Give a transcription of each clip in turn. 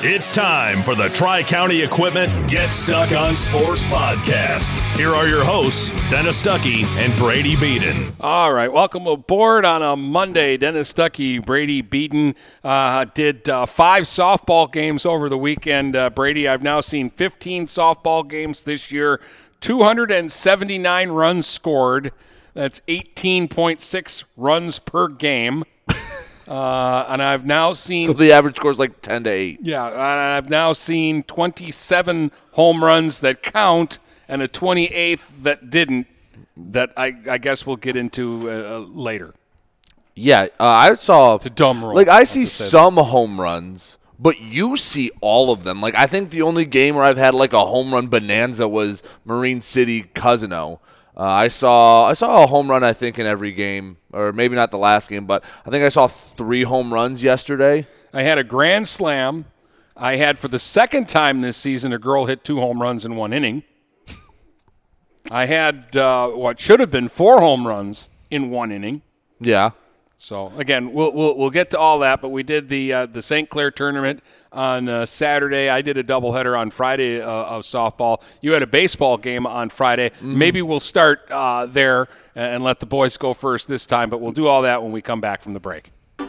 It's time for the Tri County Equipment Get Stuck on Sports podcast. Here are your hosts, Dennis Stuckey and Brady Beaton. All right, welcome aboard on a Monday. Dennis Stuckey, Brady Beaton uh, did uh, five softball games over the weekend. Uh, Brady, I've now seen 15 softball games this year, 279 runs scored. That's 18.6 runs per game. Uh, and I've now seen. So the average score is like 10 to 8. Yeah, And I've now seen 27 home runs that count and a 28th that didn't, that I, I guess we'll get into uh, later. Yeah, uh, I saw. It's a dumb rule. Like, I see some home runs, but you see all of them. Like, I think the only game where I've had like a home run bonanza was Marine City Cousino. Uh, I saw I saw a home run I think in every game, or maybe not the last game, but I think I saw three home runs yesterday. I had a grand slam. I had for the second time this season a girl hit two home runs in one inning. I had uh, what should have been four home runs in one inning. Yeah. So again, we'll we'll, we'll get to all that, but we did the uh, the St. Clair tournament on uh, Saturday. I did a doubleheader on Friday uh, of softball. You had a baseball game on Friday. Mm-hmm. Maybe we'll start uh, there and let the boys go first this time, but we'll do all that when we come back from the break.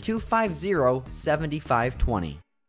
250 7520.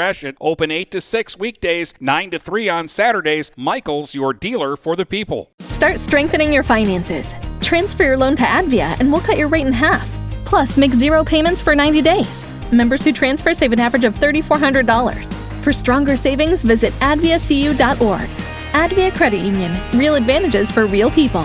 Gratiot, open 8 to 6 weekdays, 9 to 3 on Saturdays. Michaels, your dealer for the people. Start strengthening your finances. Transfer your loan to Advia and we'll cut your rate in half. Plus, make zero payments for 90 days. Members who transfer save an average of $3,400. For stronger savings, visit adviacu.org. Advia Credit Union. Real advantages for real people.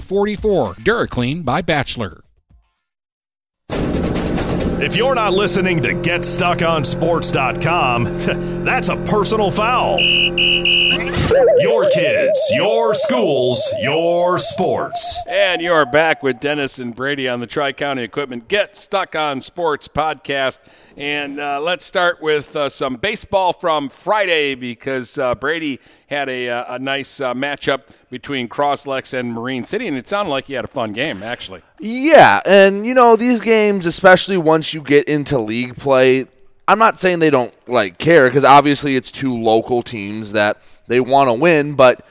44. DuraClean by Bachelor. If you're not listening to GetStuckOnSports.com, that's a personal foul. Your kids, your schools, your sports. And you're back with Dennis and Brady on the Tri County Equipment Get Stuck on Sports podcast. And uh, let's start with uh, some baseball from Friday because uh, Brady had a, uh, a nice uh, matchup between Croslex and Marine City, and it sounded like he had a fun game, actually. Yeah, and you know these games, especially once you get into league play, I'm not saying they don't like care because obviously it's two local teams that they want to win, but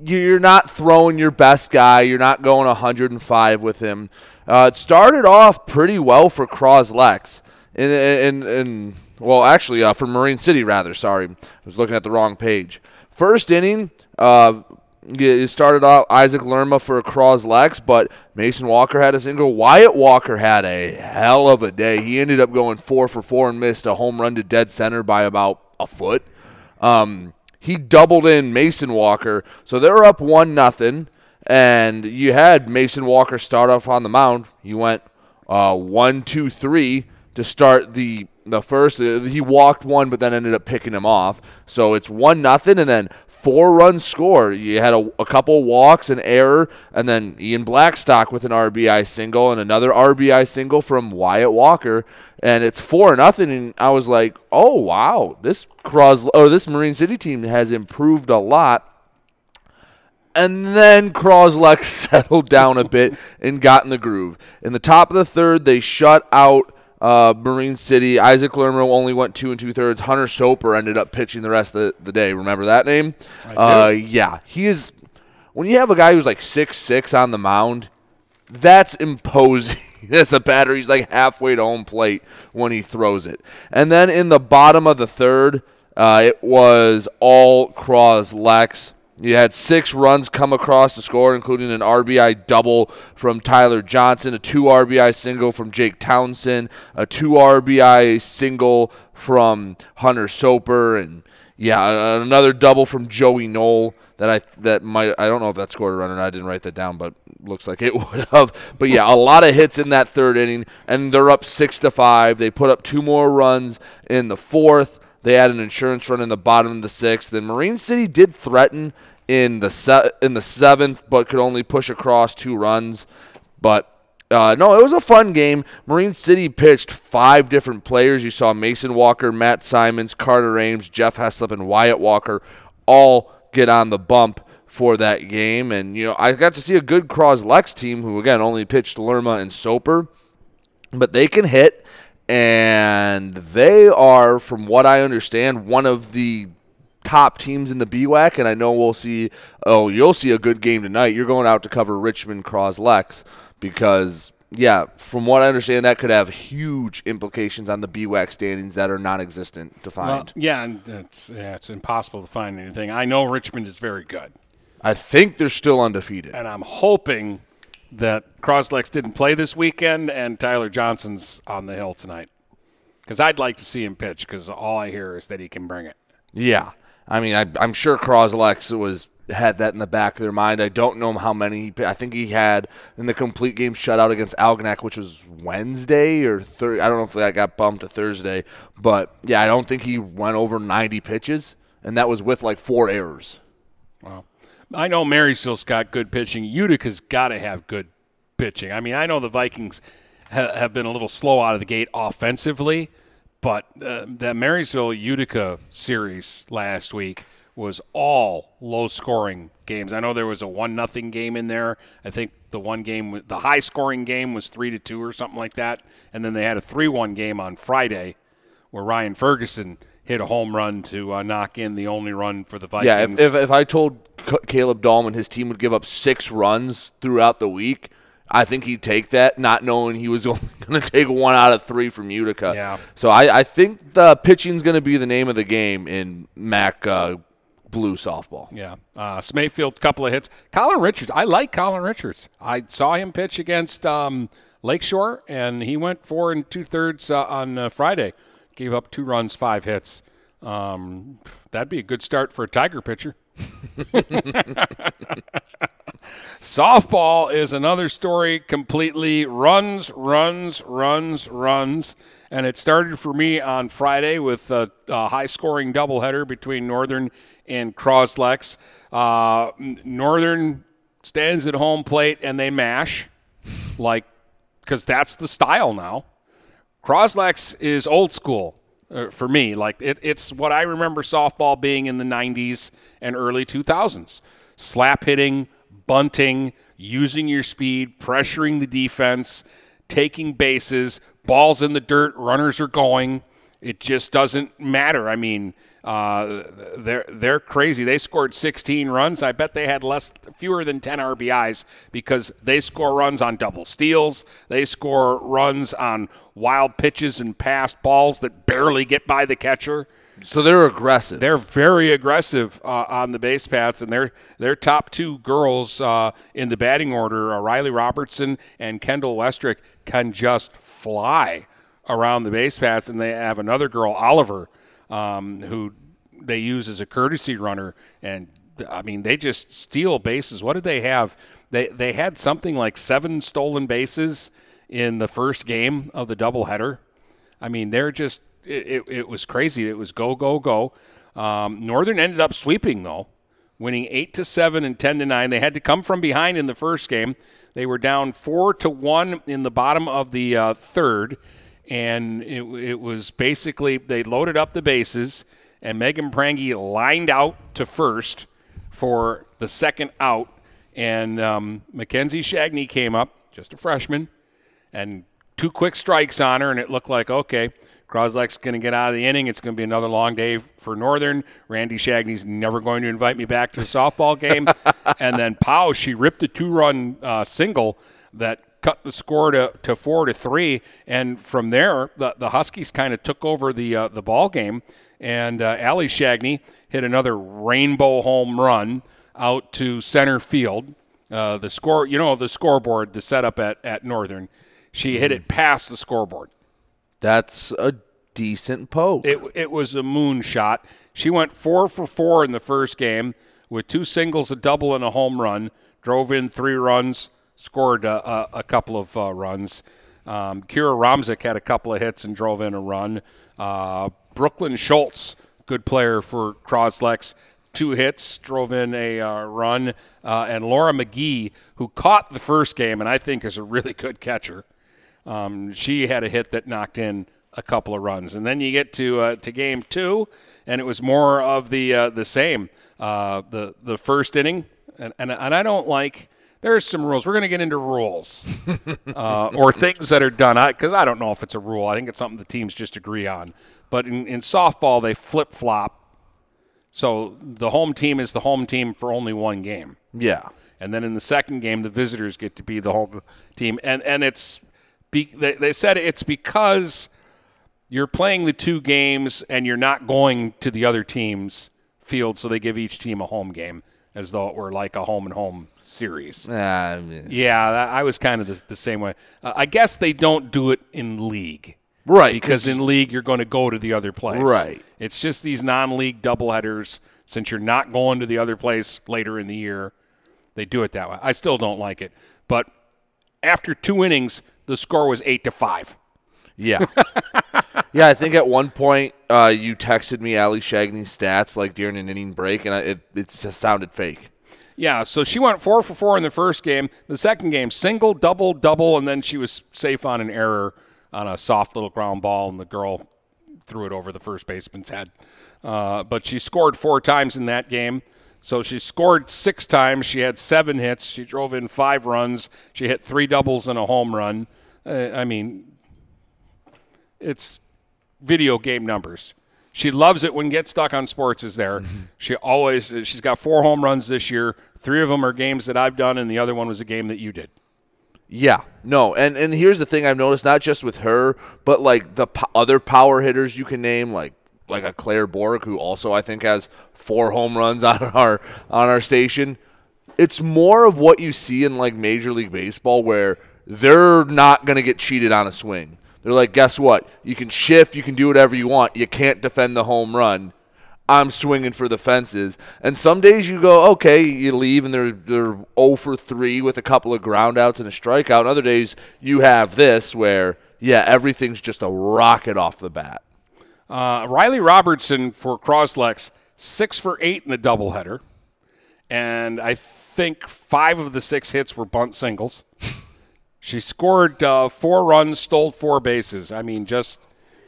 you're not throwing your best guy. You're not going 105 with him. Uh, it started off pretty well for Croslex in, in, in well, actually, uh, for Marine City, rather. Sorry, I was looking at the wrong page. First inning, uh, it started out Isaac Lerma for Croslex, but Mason Walker had a single. Wyatt Walker had a hell of a day. He ended up going four for four and missed a home run to dead center by about a foot. Um, he doubled in Mason Walker, so they're up one nothing. And you had Mason Walker start off on the mound. You went uh, one, two, three to start the the first. Uh, he walked one, but then ended up picking him off. So it's one nothing, and then four run score. You had a, a, couple walks, an error, and then Ian Blackstock with an RBI single and another RBI single from Wyatt Walker, and it's four nothing. And I was like, oh wow, this Cros or this Marine City team has improved a lot. And then Croslex settled down a bit and got in the groove. In the top of the third, they shut out uh, Marine City. Isaac Lerma only went two and two thirds. Hunter Soper ended up pitching the rest of the, the day. Remember that name? Uh, yeah, he is. When you have a guy who's like six six on the mound, that's imposing. As a batter, he's like halfway to home plate when he throws it. And then in the bottom of the third, uh, it was all Croslex. You had six runs come across the score, including an RBI double from Tyler Johnson, a two RBI single from Jake Townsend, a two RBI single from Hunter Soper, and yeah, another double from Joey Knoll that I that might I don't know if that scored a run or not. I didn't write that down, but looks like it would have. But yeah, a lot of hits in that third inning, and they're up six to five. They put up two more runs in the fourth. They had an insurance run in the bottom of the sixth. And Marine City did threaten in the se- in the seventh, but could only push across two runs. But uh, no, it was a fun game. Marine City pitched five different players. You saw Mason Walker, Matt Simons, Carter Ames, Jeff Heslop, and Wyatt Walker all get on the bump for that game. And, you know, I got to see a good Croslex team who, again, only pitched Lerma and Soper, but they can hit. And they are, from what I understand, one of the top teams in the BWAC, and I know we'll see. Oh, you'll see a good game tonight. You're going out to cover Richmond Cross Croslex because, yeah, from what I understand, that could have huge implications on the BWAC standings that are non-existent to find. Well, yeah, it's, yeah, it's impossible to find anything. I know Richmond is very good. I think they're still undefeated, and I'm hoping that Croslex didn't play this weekend and Tyler Johnson's on the hill tonight because I'd like to see him pitch because all I hear is that he can bring it. Yeah, I mean, I, am sure Croslex was had that in the back of their mind. I don't know how many. He, I think he had in the complete game shutout against Algonac, which was Wednesday or Thursday. I don't know if that got bumped to Thursday, but yeah, I don't think he went over 90 pitches, and that was with like four errors. Wow. I know Marysville's got good pitching. Utica's got to have good pitching. I mean, I know the Vikings ha- have been a little slow out of the gate offensively but uh, that Marysville Utica series last week was all low scoring games. I know there was a one nothing game in there. I think the one game, the high scoring game was three to two or something like that, and then they had a three one game on Friday where Ryan Ferguson hit a home run to uh, knock in the only run for the Vikings. Yeah, if, if, if I told C- Caleb Dahlman his team would give up six runs throughout the week, I think he'd take that, not knowing he was only going to take one out of three from Utica. Yeah. So I, I think the pitching's going to be the name of the game in MAC uh, blue softball. Yeah. Uh, Smayfield, couple of hits. Colin Richards, I like Colin Richards. I saw him pitch against um, Lakeshore, and he went four and two thirds uh, on uh, Friday. Gave up two runs, five hits. Um, that'd be a good start for a Tiger pitcher. Softball is another story completely. Runs, runs, runs, runs. And it started for me on Friday with a, a high scoring doubleheader between Northern and Croslex. Uh, Northern stands at home plate and they mash, like, because that's the style now. Croslex is old school uh, for me. Like it, it's what I remember softball being in the 90s and early 2000s. Slap hitting, bunting, using your speed, pressuring the defense, taking bases, balls in the dirt, runners are going. It just doesn't matter. I mean, uh, they're they're crazy. They scored 16 runs. I bet they had less, fewer than 10 RBIs because they score runs on double steals. They score runs on wild pitches and passed balls that barely get by the catcher. So they're aggressive. They're very aggressive uh, on the base paths, and their their top two girls uh, in the batting order, uh, Riley Robertson and Kendall Westrick, can just fly around the base paths, and they have another girl, Oliver, um, who they use as a courtesy runner, and I mean they just steal bases. What did they have? They they had something like seven stolen bases in the first game of the doubleheader. I mean they're just it, it, it was crazy. It was go go go. Um, Northern ended up sweeping though, winning eight to seven and ten to nine. They had to come from behind in the first game. They were down four to one in the bottom of the uh, third, and it, it was basically they loaded up the bases, and Megan Prangy lined out to first for the second out, and um, Mackenzie Shagney came up, just a freshman, and two quick strikes on her, and it looked like okay. Croslex's going to get out of the inning. It's going to be another long day for Northern. Randy Shagney's never going to invite me back to a softball game. and then Pow, she ripped a two-run uh, single that cut the score to, to four to three. And from there, the, the Huskies kind of took over the uh, the ball game. And uh, Allie Shagney hit another rainbow home run out to center field. Uh, the score, you know, the scoreboard, the setup at, at Northern. She hit it past the scoreboard. That's a decent poke. It, it was a moonshot. She went four for four in the first game with two singles, a double, and a home run. Drove in three runs, scored a, a, couple of uh, runs. Um, Kira Romzik had a couple of hits and drove in a run. Uh, Brooklyn Schultz, good player for Croslex, two hits, drove in a uh, run. Uh, and Laura McGee, who caught the first game and I think is a really good catcher. Um, she had a hit that knocked in a couple of runs, and then you get to uh, to game two, and it was more of the uh, the same. The the first inning, and, and and I don't like. There's some rules. We're going to get into rules uh, or things that are done because I, I don't know if it's a rule. I think it's something the teams just agree on. But in, in softball, they flip flop. So the home team is the home team for only one game. yeah. And then in the second game, the visitors get to be the home team. And and it's be, they, they said it's because you're playing the two games and you're not going to the other team's field, so they give each team a home game as though it were like a home and home series. I Yeah, that, I was kind of the, the same way. Uh, I guess they don't do it in league. Right, Because in league, you're going to go to the other place. Right. It's just these non league doubleheaders, since you're not going to the other place later in the year, they do it that way. I still don't like it. But after two innings, the score was 8 to 5. Yeah. yeah, I think at one point uh, you texted me Ali Shagney's stats like during an inning break, and I, it, it just sounded fake. Yeah, so she went four for four in the first game. The second game, single, double, double, and then she was safe on an error on a soft little ground ball, and the girl threw it over the first baseman's head. Uh, but she scored four times in that game. So she scored six times. She had seven hits. She drove in five runs. She hit three doubles and a home run. Uh, I mean, it's video game numbers. She loves it when Get Stuck on Sports is there. Mm-hmm. she always she's got four home runs this year. Three of them are games that I've done, and the other one was a game that you did. Yeah, no, and and here's the thing I've noticed not just with her, but like the po- other power hitters you can name, like like a Claire Borg, who also I think has four home runs on our on our station. It's more of what you see in like Major League Baseball, where they're not gonna get cheated on a swing. They're like, guess what? You can shift, you can do whatever you want. You can't defend the home run. I'm swinging for the fences. And some days you go, okay, you leave and they're they're 0 for 3 with a couple of groundouts and a strikeout. And other days you have this where, yeah, everything's just a rocket off the bat. Uh, Riley Robertson for Croslex, six for eight in the doubleheader. And I think five of the six hits were bunt singles. she scored uh, four runs, stole four bases. I mean, just,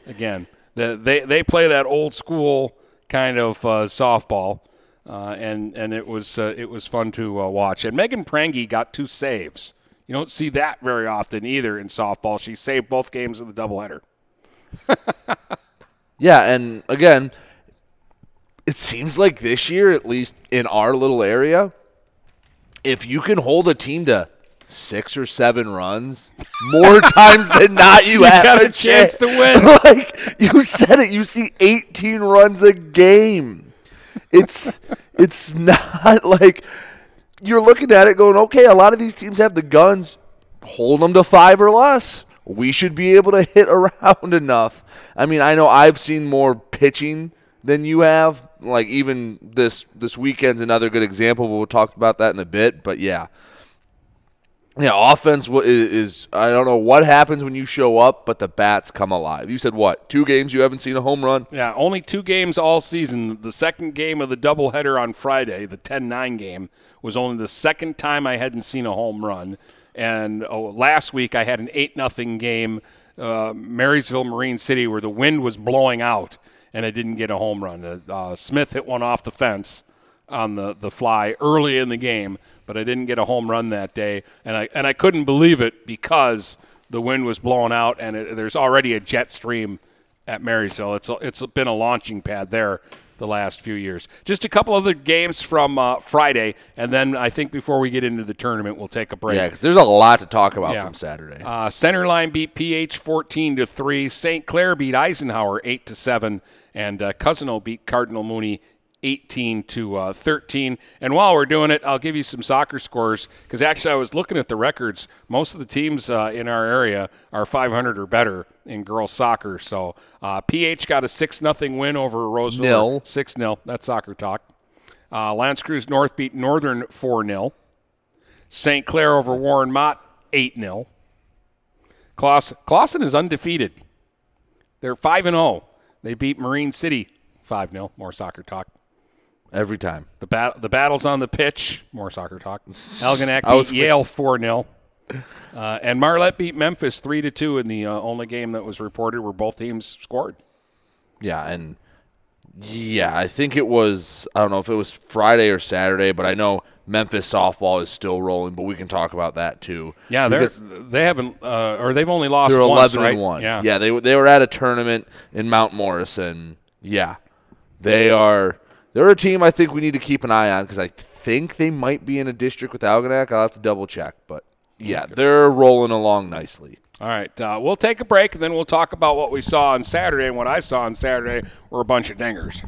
again, the, they, they play that old school kind of uh, softball. Uh, and and it was uh, it was fun to uh, watch. And Megan Prangy got two saves. You don't see that very often either in softball. She saved both games of the doubleheader. Yeah, and again, it seems like this year, at least in our little area, if you can hold a team to six or seven runs, more times than not, you, You have got a, a chance to win. like you said it, you see 18 runs a game. It's it's not like you're looking at it going, okay, a lot of these teams have the guns. Hold them to five or less. We should be able to hit around enough. I mean, I know I've seen more pitching than you have. Like even this this weekend's another good example. We'll talk about that in a bit. But yeah, yeah, offense is, is I don't know what happens when you show up, but the bats come alive. You said what? Two games you haven't seen a home run. Yeah, only two games all season. The second game of the doubleheader on Friday, the 10-9 game, was only the second time I hadn't seen a home run. And oh, last week I had an eight nothing game, uh, Marysville Marine City, where the wind was blowing out, and I didn't get a home run. Uh, uh, Smith hit one off the fence on the, the fly early in the game, but I didn't get a home run that day, and I and I couldn't believe it because the wind was blowing out, and it, there's already a jet stream at Marysville. It's a, it's been a launching pad there the last few years. Just a couple other games from uh, Friday, and then I think before we get into the tournament, we'll take a break. Yeah, because there's a lot to talk about Yeah. from Saturday. Uh, Centerline beat PH 14 to three. St. Clair beat Eisenhower 8 to seven, and uh, Cousino beat Cardinal Mooney 18 to uh, 13. And while we're doing it, I'll give you some soccer scores because actually I was looking at the records. Most of the teams uh, in our area are 500 or better in girls soccer. So uh, PH got a six nothing win over Roseville. Nil. Six 0 That's soccer talk. Uh, L'Anse Creuse North beat Northern 4 0. St. Clair over Warren Mott 8 0. Clawson, Clawson is undefeated. They're 5 and 0. They beat Marine City 5 0. More soccer talk. Every time. The, bat- the battles on the pitch. More soccer talk. Algonac I was beat Yale 4 0. Uh, and Marlette beat Memphis 3 to 2 in the uh, only game that was reported where both teams scored. Yeah, and yeah, I think it was I don't know if it was Friday or Saturday, but I know Memphis softball is still rolling, but we can talk about that too. Yeah, they're, they haven't, uh, or they've only lost they're once, eleven right? and one. Yeah. yeah, they were- they were at a tournament in Mount Morris, and yeah, they are they're a team I think we need to keep an eye on because I think they might be in a district with Algonac. I'll have to double check, but yeah, they're rolling along nicely. All right, uh, we'll take a break and then we'll talk about what we saw on Saturday. And what I saw on Saturday were a bunch of dingers.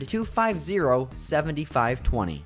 250 7520.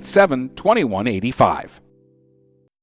987 2185.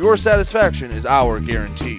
your satisfaction is our guarantee.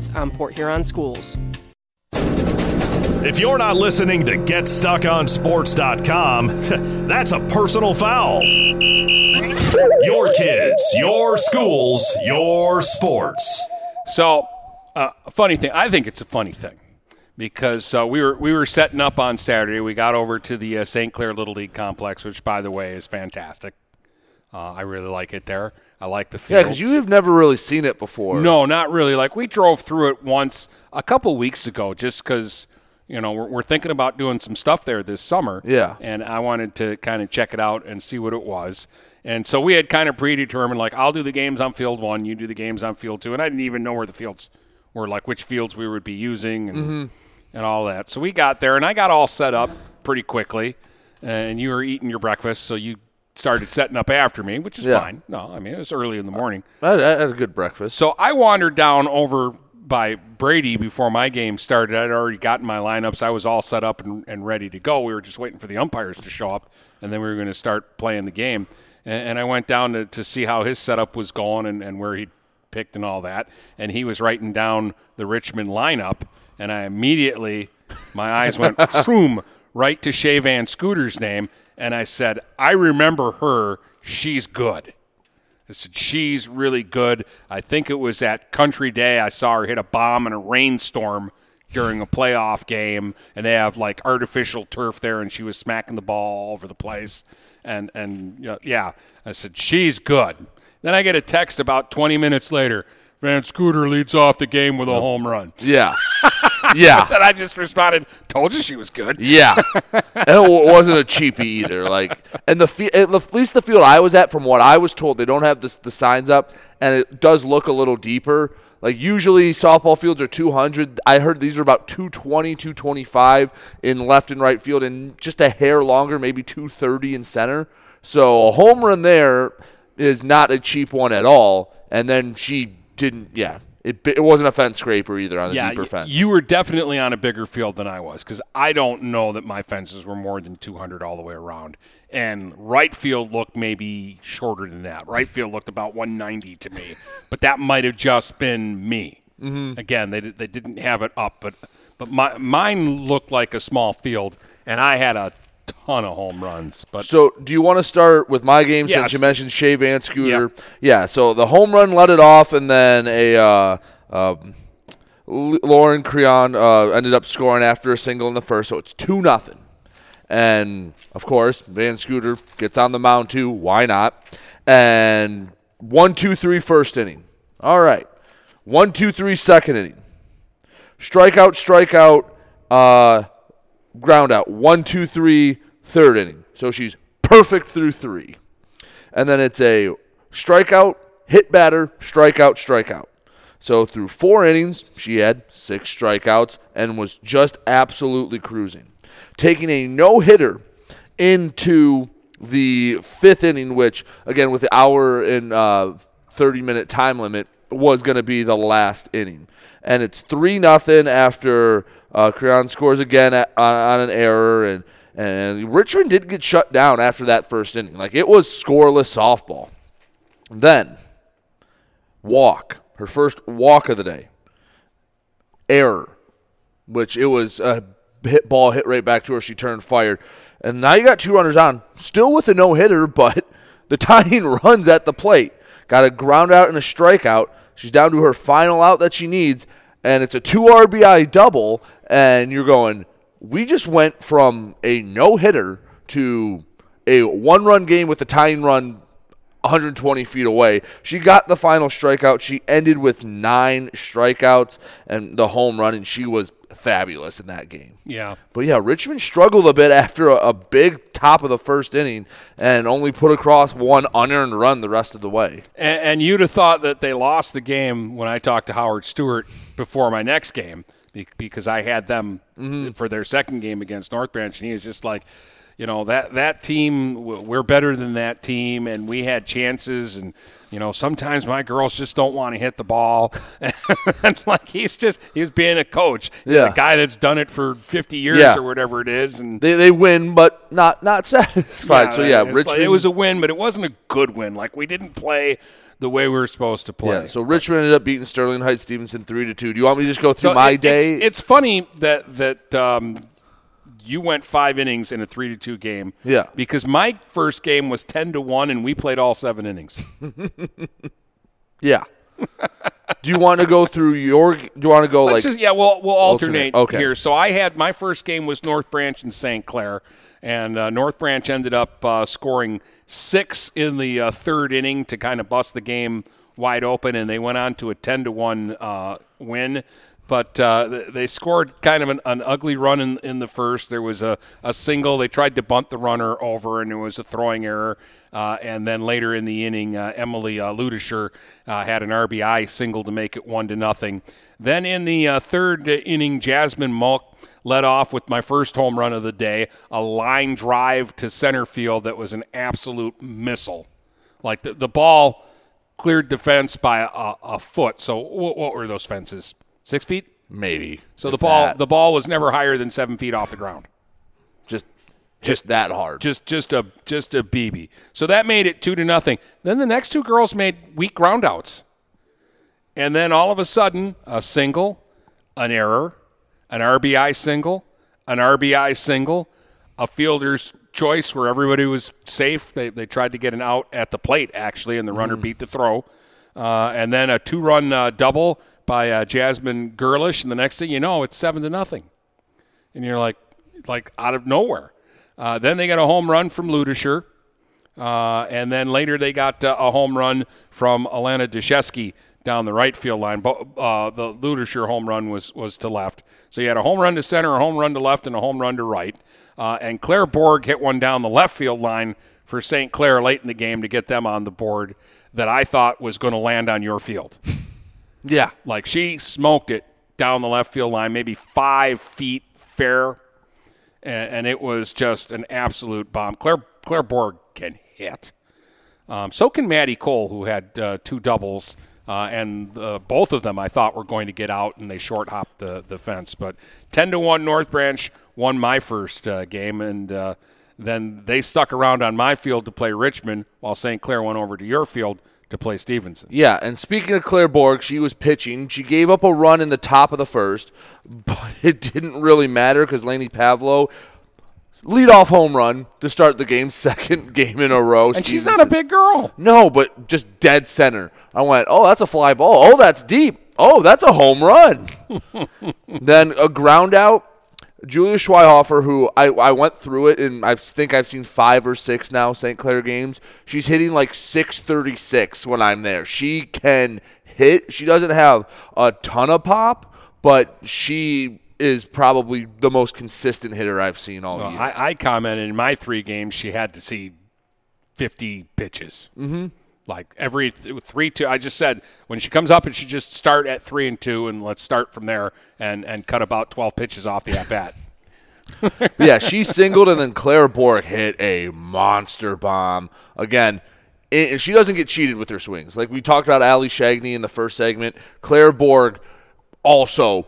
on Port Huron Schools. If you're not listening to GetStuckOnSports.com, that's a personal foul. Your kids, your schools, your sports. So, uh, funny thing. I think it's a funny thing because uh, we were we were setting up on Saturday. We got over to the uh, St. Clair Little League complex, which, by the way, is fantastic. Uh, I really like it there. I like the field. Yeah, because you have never really seen it before. No, not really. Like we drove through it once a couple weeks ago, just because you know we're, we're, thinking about doing some stuff there this summer. Yeah, and I wanted to kind of check it out and see what it was. And so we had kind of predetermined, like I'll do the games on field one, you do the games on field two, and I didn't even know where the fields were, like which fields we would be using and mm-hmm. and all that. So we got there, and I got all set up pretty quickly. And you were eating your breakfast, so you started setting up after me, which is yeah. fine. No, I mean it was early in the morning. I had a good breakfast. So I wandered down over by Brady before my game started. I'd already gotten my lineups. I was all set up and, and ready to go. We were just waiting for the umpires to show up, and then we were going to start playing the game. And, and I went down to, to see how his setup was going and, and where he picked and all that, and he was writing down the Richmond lineup, and I immediately my eyes went boom right to Van Scooter's name, and I said, I remember her. She's good. I said, she's really good. I think it was at Country Day. I saw her hit a bomb in a rainstorm during a playoff game, and they have like artificial turf there, and she was smacking the ball all over the place. And and you know, yeah, I said she's good. Then I get a text about 20 minutes later. Van Scooter leads off the game with a home run. Yeah. Yeah. and I just responded, "Told you she was good." Yeah, and it wasn't a cheapie either. Like, and the fe- at least the field I was at, from what I was told, they don't have this, the signs up, and it does look a little deeper. Like usually softball fields are 200. I heard these are about 220, 225 in left and right field, and just a hair longer, maybe 230 in center. So a home run there is not a cheap one at all. And then she didn't. Yeah, it, it wasn't a fence scraper either on the yeah, deeper fence. You were definitely on a bigger field than I was because I don't know that my fences were more than 200 all the way around. And right field looked maybe shorter than that. Right field looked about 190 to me, but that might have just been me. Mm-hmm. Again, they, they didn't have it up, but but my, mine looked like a small field, and I had a ton of home runs. But So, do you want to start with my game Yes. since you mentioned Shea Van Scooter? Yep. Yeah. So the home run let it off, and then a uh, um, L- Lauren Creon uh, ended up scoring after a single in the first. So it's two nothing, and of course Van Scooter gets on the mound too. Why not? And one, two, three, first inning. All right. One, two, three, second inning. Strikeout, strikeout. Uh, ground out. One, two, three, third inning. So she's perfect through three. And then it's a strikeout, hit batter, strikeout, strikeout. So through four innings, she had six strikeouts and was just absolutely cruising. Taking a no hitter into the fifth inning, which, again, with the hour and uh, 30 minute time limit, was going to be the last inning. And it's 3 nothing after uh, Creon scores again at, on, on an error. And, and Richmond did get shut down after that first inning. Like, it was scoreless softball. Then, walk, her first walk of the day. Error, which it was a hit ball hit right back to her. She turned fired. And now you got two runners on, still with a no hitter, but the tying runs at the plate. Got a ground out and a strikeout. She's down to her final out that she needs, and it's a two RBI double. And you're going, we just went from a no hitter to a one run game with the tying run 120 feet away. She got the final strikeout. She ended with nine strikeouts and the home run, and she was fabulous in that game. yeah, But yeah, Richmond struggled a bit after a, a big top of the first inning and only put across one unearned run the rest of the way. And, and you'd have thought that they lost the game when I talked to Howard Stewart before my next game because I had them mm-hmm. for their second game against North Branch, and he was just like, you know that that team we're better than that team, and we had chances, and you know sometimes my girls just don't want to hit the ball, and like he's just he was being a coach, Yeah. a guy that's done it for fifty years Yeah. or whatever it is, and They, they win, but not not satisfied. so yeah, it's like- Richmond. it was a win, but it wasn't a good win. Like we didn't play the way we were supposed to play. yeah. So Richmond ended up beating Sterling Heights Stevenson three to two. Do you want me to just go through So my it- day? It's, it's funny that that um, you went five innings in a three to two game. Yeah. Because my first game was ten to one, and we played all seven innings. yeah. do you want to go through your? Do you want to go Let's like? just, yeah, we'll we'll alternate, Alternate, okay. here. So I had my first game was North Branch and St. Clair, and uh, North Branch ended up uh, scoring six in the uh, third inning to kind of bust the game wide open, and they went on to a ten to one uh, win. But uh, they scored kind of an, an ugly run in, in the first. There was a, a single. They tried to bunt the runner over, and it was a throwing error. Uh, and then later in the inning, uh, Emily uh, Ludischer uh, had an RBI single to make it one to nothing. Then in the uh, third inning, Jasmine Mulk led off with my first home run of the day, a line drive to center field that was an absolute missile. Like the, the ball cleared the fence by a, a foot. So what were those fences? Six feet. maybe. So the ball that. the ball was never higher than seven feet off the ground. just just that hard. Just just a just a BB. So that made it two to nothing. Then the next two girls made weak groundouts. And then all of a sudden, a single, an error, an RBI single, an RBI single, a fielder's choice where everybody was safe. They, they tried to get an out at the plate, actually, and the runner beat the throw. Uh, and then a two run uh, double by uh, Jasmine Gerlish. And the next thing you know, it's seven to nothing. And you're like, like out of nowhere. Uh, then they got a home run from Ludisher. Uh, and then later they got uh, a home run from Alana Deshesky down the right field line. But uh, the Ludisher home run was was to left. So you had a home run to center, a home run to left, and a home run to right. Uh, and Claire Borg hit one down the left field line for St. Clair late in the game to get them on the board that I thought was going to land on your field. Yeah. Like she smoked it down the left field line, maybe five feet fair, and, and it was just an absolute bomb. Claire Claire Borg can hit. Um, so can Maddie Cole, who had uh, two doubles, uh, and uh, both of them I thought were going to get out, and they short hopped the, the fence. But ten to one, North Branch won my first uh, game, and uh, then they stuck around on my field to play Richmond, while St. Clair went over to your field to play Stevenson. Yeah, and speaking of Claire Borg, she was pitching. She gave up a run in the top of the first, but it didn't really matter because Laney Pavlo leadoff home run to start the game, second game in a row. And she's not a big girl. No, but just dead center. I went, oh, that's a fly ball. Oh, that's deep. Oh, that's a home run. then a ground out. Julia Schweihofer, who I, I went through it, and I think I've seen five or six now St. Clair games. She's hitting like 636 when I'm there. She can hit. She doesn't have a ton of pop, but she is probably the most consistent hitter I've seen all Well, year. I, I commented in my three games she had to see 50 pitches. Mm-hmm. Like every th- three, two. I just said when she comes up, and she just start at three and two, and let's start from there and, and cut about 12 pitches off the at bat. yeah, she singled, and then Claire Borg hit a monster bomb. Again, it, and she doesn't get cheated with her swings. Like we talked about Ali Shagney in the first segment. Claire Borg also,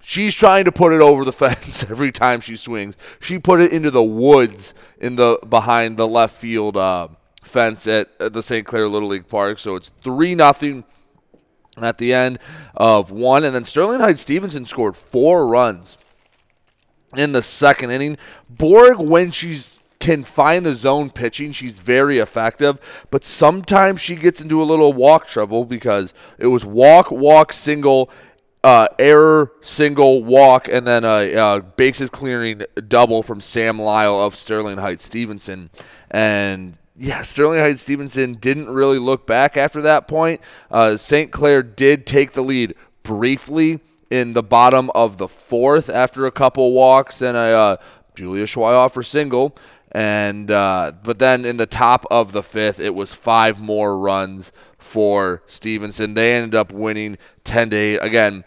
she's trying to put it over the fence every time she swings. She put it into the woods in the behind the left field uh, fence at, the St. Clair Little League Park. So it's three nothing at the end of one, and then Sterling Heights Stevenson scored four runs in the second inning. Borg, when she's can find the zone pitching, she's very effective. But sometimes she gets into a little walk trouble because it was walk, walk, single, uh, error, single, walk, and then a, a bases clearing double from Sam Lyle of Sterling Heights Stevenson. And yeah, Sterling Heights Stevenson didn't really look back after that point. Uh, St. Clair did take the lead briefly in the bottom of the fourth after a couple walks and a uh, Julia Schweihofer single. And uh, but then in the top of the fifth, it was five more runs for Stevenson. They ended up winning ten to eight. Again,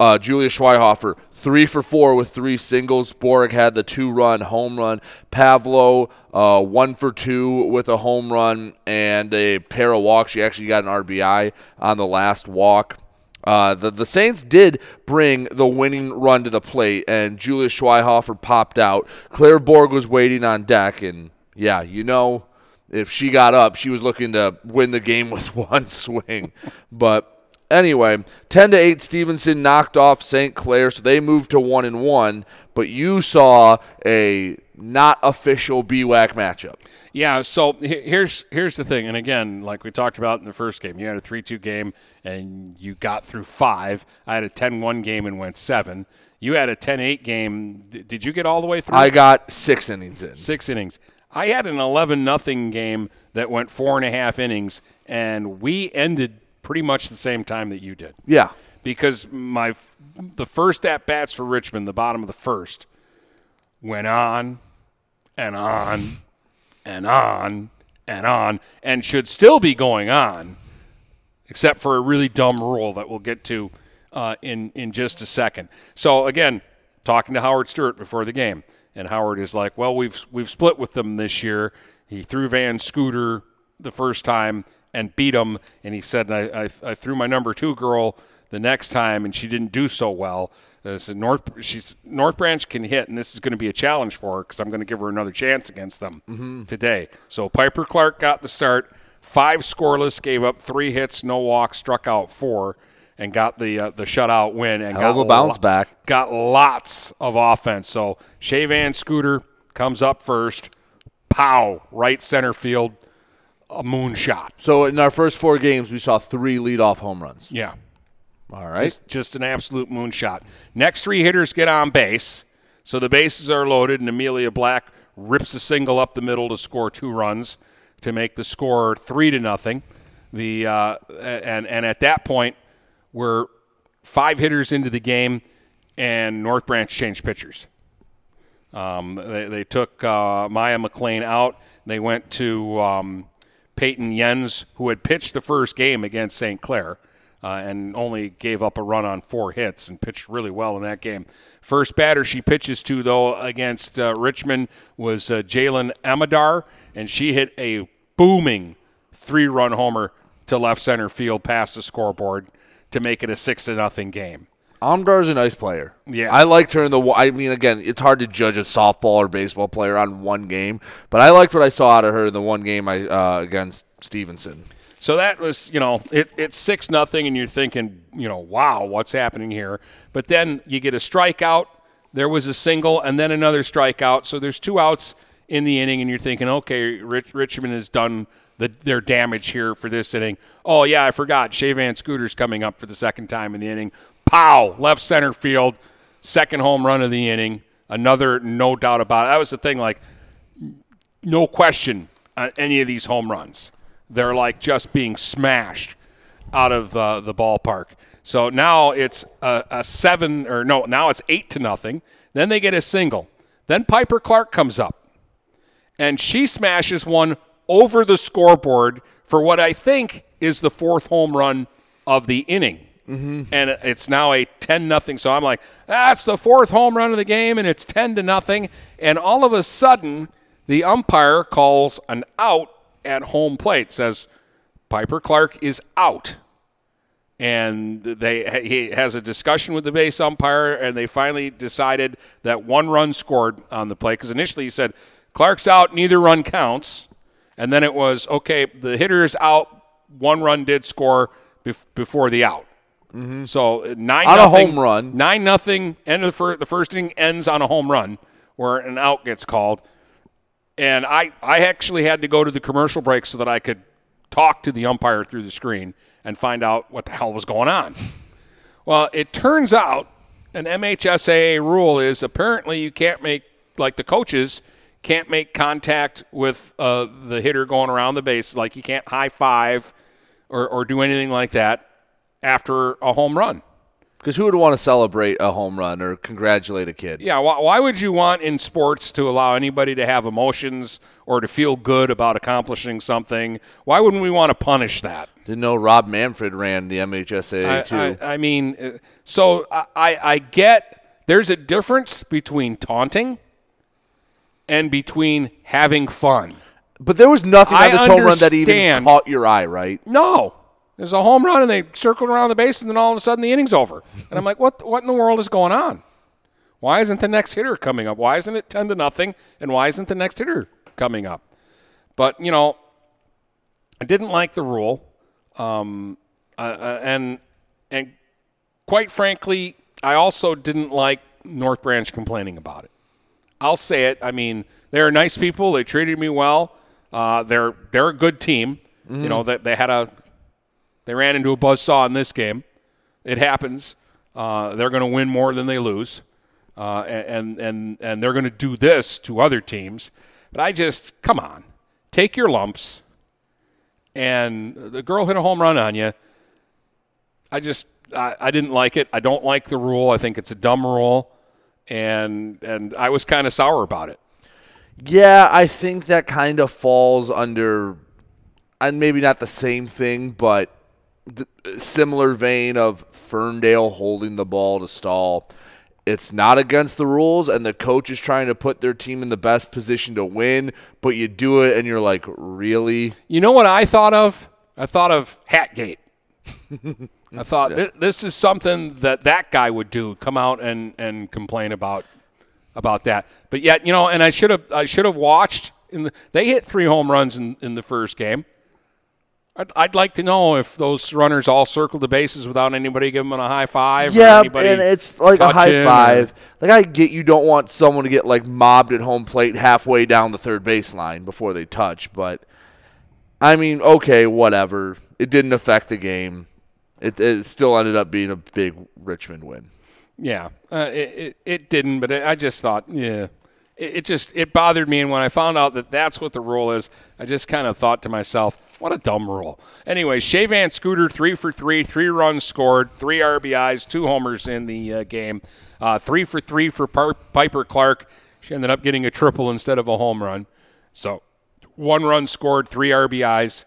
uh, Julia Schweihofer three for four with three singles. Borg had the two-run home run. Pavlo uh, one for two with a home run and a pair of walks. She actually got an RBI on the last walk. Uh, the, the Saints did bring the winning run to the plate, and Julia Schweihofer popped out. Claire Borg was waiting on deck, and yeah, you know, if she got up, she was looking to win the game with one swing. but anyway, 10 to 8, Stevenson knocked off St. Clair, so they moved to 1 and 1. But you saw a not official BWAC matchup. Yeah, so here's here's the thing, and again, like we talked about in the first game, you had a three-two game and you got through five. I had a 10-1 game and went seven. You had a 10-8 game. Did you get all the way through? I got six innings in. six innings. I had an 11 nothing game that went four and a half innings, and we ended pretty much the same time that you did. Yeah. because my the first at bats for Richmond, the bottom of the first, went on and on and on and on, and should still be going on, except for a really dumb rule that we'll get to uh, in in just a second. So again, talking to Howard Stewart before the game, and Howard is like, "Well, we've we've split with them this year. He threw Van Scooter the first time and beat him, and he said I, I, I threw my number two girl." The next time, and she didn't do so well. Uh, so North, she's North Branch can hit, and this is going to be a challenge for her because I'm going to give her another chance against them today. So Piper Clark got the start, five scoreless, gave up three hits, no walks, struck out four, and got the uh, the shutout win and Hell got a bounce lo- back. Got lots of offense. So Shea Van Scooter comes up first. Pow! Right center field. A moonshot. So in our first four games, we saw three leadoff home runs. Yeah. All right. Just, just an absolute moonshot. Next three hitters get on base. So the bases are loaded, and Amelia Black rips a single up the middle to score two runs to make the score three to nothing. The uh, and and at that point, we're five hitters into the game, and North Branch changed pitchers. Um, they, they took uh, Maya McLean out. They went to um, Peyton Jens, who had pitched the first game against St. Clair uh, and only gave up a run on four hits and pitched really well in that game. First batter she pitches to, though, against uh, Richmond was uh, Jalen Amadar, and she hit a booming three run homer to left center field past the scoreboard to make it a six to nothing game. Amadar's a nice player. Yeah. I liked her in the. I mean, again, it's hard to judge a softball or baseball player on one game, but I liked what I saw out of her in the one game I uh, against Stevenson. So that was, you know, it, it's six nothing, and you're thinking, you know, wow, what's happening here? But then you get a strikeout. There was a single, and then another strikeout. So there's two outs in the inning, and you're thinking, okay, Rich, Richmond has done the, their damage here for this inning. Oh yeah, I forgot. Shea Van Scooter's coming up for the second time in the inning. Pow, left center field, second home run of the inning. Another, no doubt about it. That was the thing. Like, no question on any of these home runs. They're like just being smashed out of the, the ballpark. So now it's a, a seven or no, now it's eight to nothing. Then they get a single. Then Piper Clark comes up and she smashes one over the scoreboard for what I think is the fourth home run of the inning. Mm-hmm. And it's now a 10 nothing. So I'm like, that's the fourth home run of the game, and it's 10 to nothing. And all of a sudden, the umpire calls an out at home plate, says Piper Clark is out. And they he has a discussion with the base umpire, and they finally decided that one run scored on the play. Because initially he said, Clark's out, neither run counts. And then it was, okay, the hitter is out, one run did score bef- before the out. So uh, nine On a nothing- home run. nine nothing. End of the, fir- the first inning ends on a home run where an out gets called. And I I actually had to go to the commercial break so that I could talk to the umpire through the screen and find out what the hell was going on. Well, it turns out an MHSAA rule is apparently you can't make like the coaches can't make contact with uh, the hitter going around the base. Like you can't high five or, or do anything like that after a home run. Because who would want to celebrate a home run or congratulate a kid? Yeah, why, why would you want in sports to allow anybody to have emotions or to feel good about accomplishing something? Why wouldn't we want to punish that? Didn't know Rob Manfred ran the MHSAA I, too. I, I mean, uh, so I, I get there's a difference between taunting and between having fun. but there was nothing I on this home run that even caught your eye, right? No. There's a home run and they circled around the base and then all of a sudden the inning's over. And I'm like, what what in the world is going on? Why isn't the next hitter coming up? Why isn't it 10 to nothing? And why isn't the next hitter coming up? But, you know, I didn't like the rule. Um, uh, uh, and and quite frankly, I also didn't like North Branch complaining about it. I'll say it. I mean, they're nice people. They treated me well. Uh, they're they're a good team. You know that they, had a they ran into a buzzsaw in this game. It happens. Uh, they're going to win more than they lose, uh, and and and they're going to do this to other teams. But I just come on, take your lumps. And the girl hit a home run on you. I just I, I didn't like it. I don't like the rule. I think it's a dumb rule, and and I was kind of sour about it. Yeah, I think that kind of falls under, and maybe not the same thing, but the similar vein of Ferndale holding the ball to stall. It's not against the rules, and the coach is trying to put their team in the best position to win, but you do it, and you're like, really? You know what I thought of? I thought of Hatgate. I thought thi- this is something that that guy would do. Come out and, and complain about about that. But yet, you know, and I should have I should have watched. In the, they hit three home runs in, in the first game. I'd, I'd like to know if those runners all circled the bases without anybody giving them a high five. Yeah, and it's like a high touching or- five. Like I get you don't want someone to get like mobbed at home plate halfway down the third baseline before they touch, but I mean, okay, whatever. It didn't affect the game. It, it still ended up being a big Richmond win. Yeah, uh, it, it it didn't, but it, I just thought, yeah, it, it just it bothered me. And when I found out that that's what the rule is, I just kind of thought to myself, what a dumb rule. Anyway, Shea Van Scooter three for three, three runs scored, three RBIs, two homers in the uh, game, uh, three for three for Par- Piper Clark. She ended up getting a triple instead of a home run. So one run scored, three RBIs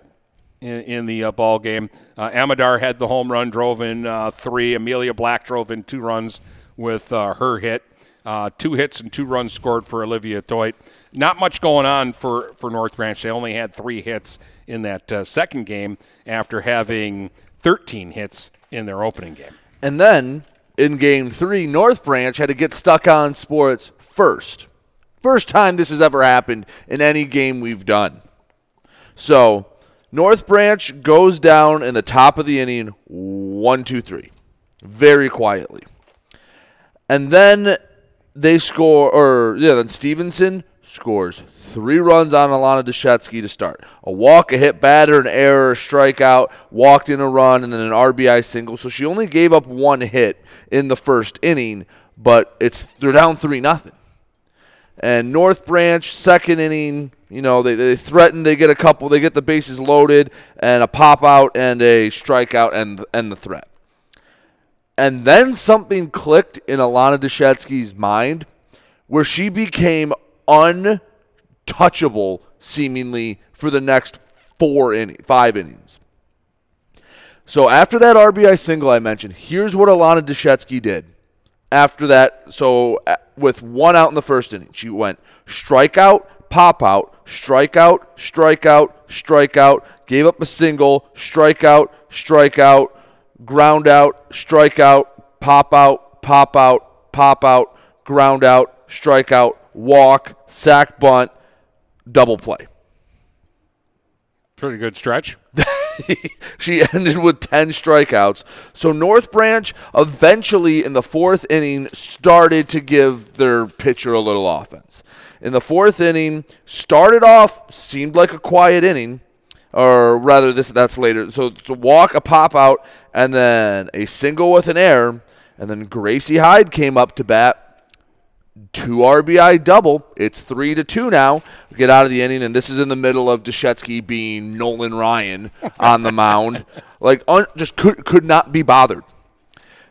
in, in the uh, ball game. Uh, Amadar had the home run, drove in uh, three. Amelia Black drove in two runs with uh, her hit. Uh, two hits and two runs scored for Olivia Toit. Not much going on for, for North Branch. They only had three hits in that uh, second game after having 13 hits in their opening game. And then in game three, North Branch had to get stuck on sports first. First time this has ever happened in any game we've done. So North Branch goes down in the top of the inning, one, two, three, very quietly. And then they score, or yeah, then Stevenson scores three runs on Alana Deshetsky to start. A walk, a hit batter, an error, a strikeout, walked in a run, and then an RBI single. So she only gave up one hit in the first inning, but it's they're down three nothing. And North Branch, second inning, you know, they, they threaten, they get a couple, they get the bases loaded, and a pop out and a strikeout and and the threat. And then something clicked in Alana Deshetsky's mind where she became untouchable seemingly for the next four in five innings. So after that RBI single I mentioned, here's what Alana Deshetsky did. After that, so uh, with one out in the first inning, she went strikeout, pop out, strikeout, strikeout, strikeout, gave up a single, strikeout, strikeout, ground out, strike out, pop out, pop out, pop out, ground out, strike out, walk, sack bunt, double play. Pretty good stretch. she ended with 10 strikeouts. So North Branch eventually in the fourth inning started to give their pitcher a little offense. In the fourth inning, started off seemed like a quiet inning, or rather this that's later. So to walk, a pop out, and then a single with an error, and then Gracie Hyde came up to bat two RBI double. It's three to two now. We get out of the inning, and this is in the middle of Deshetsky being Nolan Ryan on the mound. Like un- just could could not be bothered.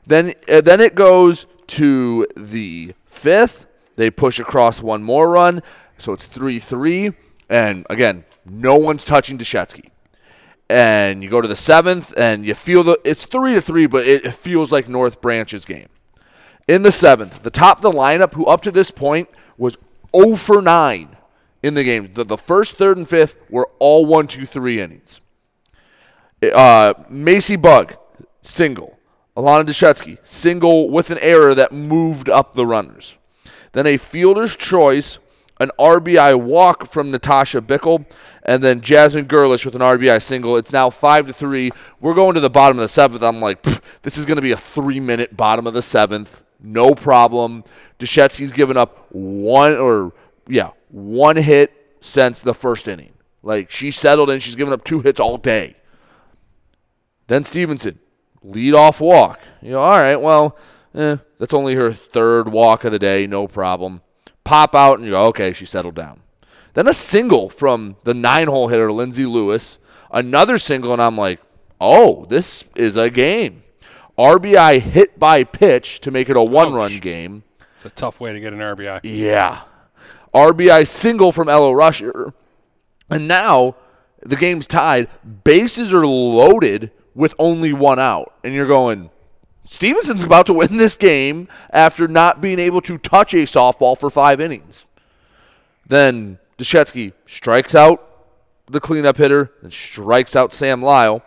Then uh, then it goes to the fifth. They push across one more run, so it's three three. And again, no one's touching Deshetsky. And you go to the seventh, and you feel the it's three to three, but it, feels like North Branch's game in the seventh, the top of the lineup, who up to this point was 0 for 9 in the game. The, the first, third, and fifth were all one, two, three innings. Uh, Macy Bug, single. Alana Deshetsky, single with an error that moved up the runners. Then a fielder's choice, an RBI walk from Natasha Bickle, and then Jasmine Gerlish with an RBI single. It's now five to three. We're going to the bottom of the seventh. I'm like, this is going to be a three-minute bottom of the seventh. No problem. Deshetsky's given up one or yeah, one hit since the first inning. Like she settled in, she's given up two hits all day. Then Stevenson, lead off walk. You know, all right, well, eh, that's only her third walk of the day, no problem. Pop out and you go, okay, she settled down. Then a single from the nine hole hitter, Lindsay Lewis. Another single, and I'm like, oh, this is a game. RBI hit by pitch to make it a one run game. It's a tough way to get an RBI. Yeah. RBI single from Ella Rusher. And now the game's tied. Bases are loaded with only one out. And you're going, Stevenson's about to win this game after not being able to touch a softball for five innings. Then Deshetsky strikes out the cleanup hitter and strikes out Sam Lyle.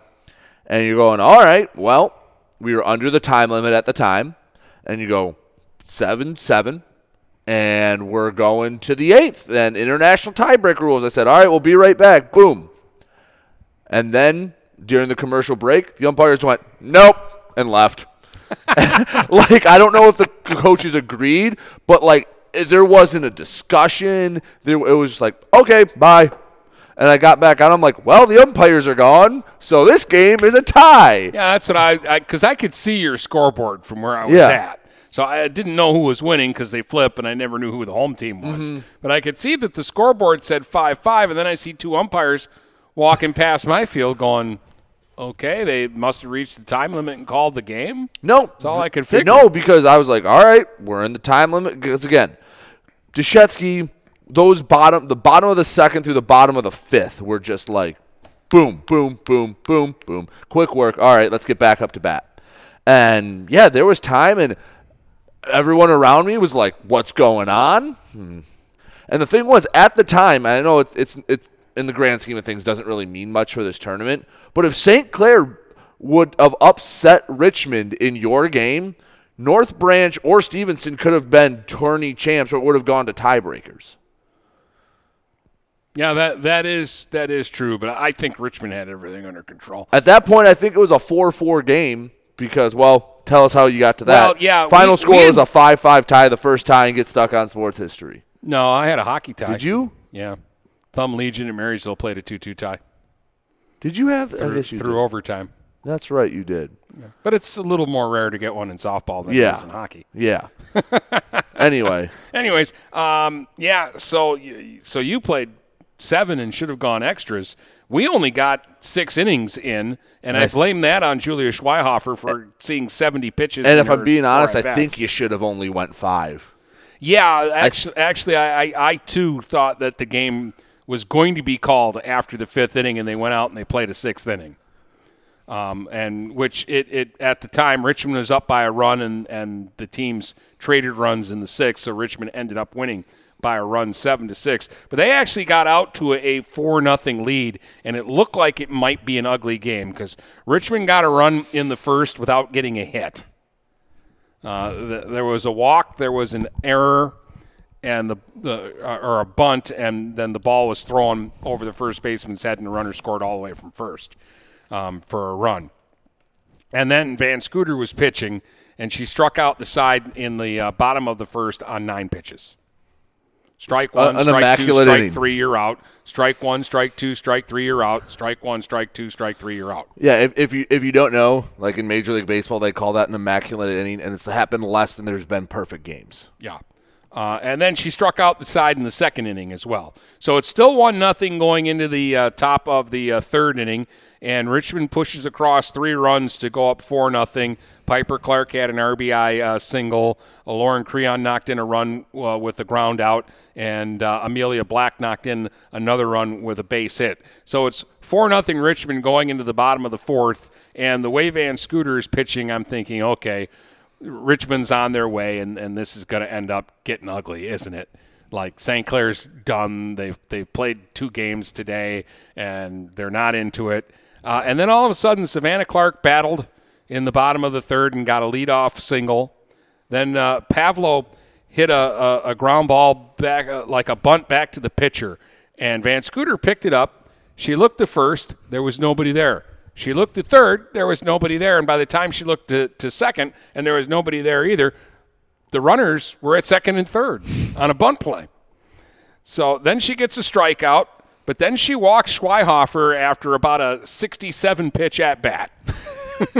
And you're going, all right, well, we were under the time limit at the time. And you go, 7 7. And we're going to the eighth. And international tiebreaker rules. I said, all right, we'll be right back. Boom. And then During the commercial break, the umpires went, nope, and left. like, I don't know if the coaches agreed, but like, there wasn't a discussion. There, it was just like, okay, bye. And I got back on. I'm like, well, the umpires are gone, so this game is a tie. Yeah, that's what I because I, could see your scoreboard from where I was Yeah. at. So I didn't know who was winning because they flip, and I never knew who the home team was. Mm-hmm. But I could see that the scoreboard said five five, and then I see two umpires walking past my field, going, "Okay, they must have reached the time limit and called the game." No, That's all I could figure. No, because I was like, all right, we're in the time limit. Because again, Deshetsky, those bottom, the bottom of the second through the bottom of the fifth were just like, boom, boom, boom, boom, boom, quick work. All right, let's get back up to bat. And yeah, there was time, and everyone around me was like, "What's going on?" Hmm. And the thing was, at the time, I know it's it's it's in the grand scheme of things doesn't really mean much for this tournament, but if St. Clair would have upset Richmond in your game, North Branch or Stevenson could have been tourney champs, or it would have gone to tiebreakers. Yeah, that that is that is true, but I think Richmond had everything under control. At that point, I think it was a four-four game because, well, tell us how you got to that. Well, yeah, Final we- score we was a five-five tie, the first tie, and get stuck on sports history. No, I had a hockey tie. Did you? Yeah, Thumb Legion and Marysville played a two-two tie Did you have? I through, you through overtime. That's right, you did. But it's a little more rare to get one in softball than Yeah. it is in hockey. Yeah. anyway, Anyways, um, yeah. So, so you played seven and should have gone extras. We only got six innings in, and I blame that on Julia Schweihofer for seeing seventy pitches. and if I'm being honest, I think you should have only went five. Yeah, actually, actually, I, I, I too thought that the game was going to be called after the fifth inning, and they went out and they played a sixth inning. Um, and which it, it at the time Richmond was up by a run, and, and the teams traded runs in the sixth, so Richmond ended up winning by a run seven to six. But they actually got out to a, four nothing lead, and it looked like it might be an ugly game because Richmond got a run in the first without getting a hit. Uh, th- there was a walk, there was an error, and the, the uh, or a bunt, and then the ball was thrown over the first baseman's head, and the runner scored all the way from first um, for a run. And then Van Scooter was pitching, and she struck out the side in the uh, bottom of the first on nine pitches. Strike Uh, one, an strike two, strike inning. three, you're out. Strike one, strike two, strike three, you're out. Strike one, strike two, strike three, you're out. Yeah, if, if you if you don't know, like in Major League Baseball, they call that an immaculate inning, and it's happened less than there's been perfect games. Yeah. Uh, and then she struck out the side in the second inning as well. So it's still one nothing going into the uh, top of the uh, third inning, and Richmond pushes across three runs to go up four nothing. Piper Clark had an RBI uh, single. Uh, Lauren Creon knocked in a run uh, with a ground out, and Amelia Black knocked in another run with a base hit. So it's four nothing Richmond going into the bottom of the fourth, and the way Van Scooter is pitching, I'm thinking, okay. Richmond's on their way, and, and this is going to end up getting ugly, isn't it? Like St. Clair's done. They've they've played two games today, and they're not into it. Uh, and then all of a sudden, Savannah Clark battled in the bottom of the third and got a leadoff single. Then uh, Pavlo hit a, a, a ground ball back, uh, like a bunt back to the pitcher, and Van Scooter picked it up. She looked to first, there was nobody there. She looked to third, there was nobody there, and by the time she looked to, to second, and there was nobody there either, the runners were at second and third on a bunt play. So then she gets a strikeout, but then she walks Schweihofer after about a 67 pitch at bat.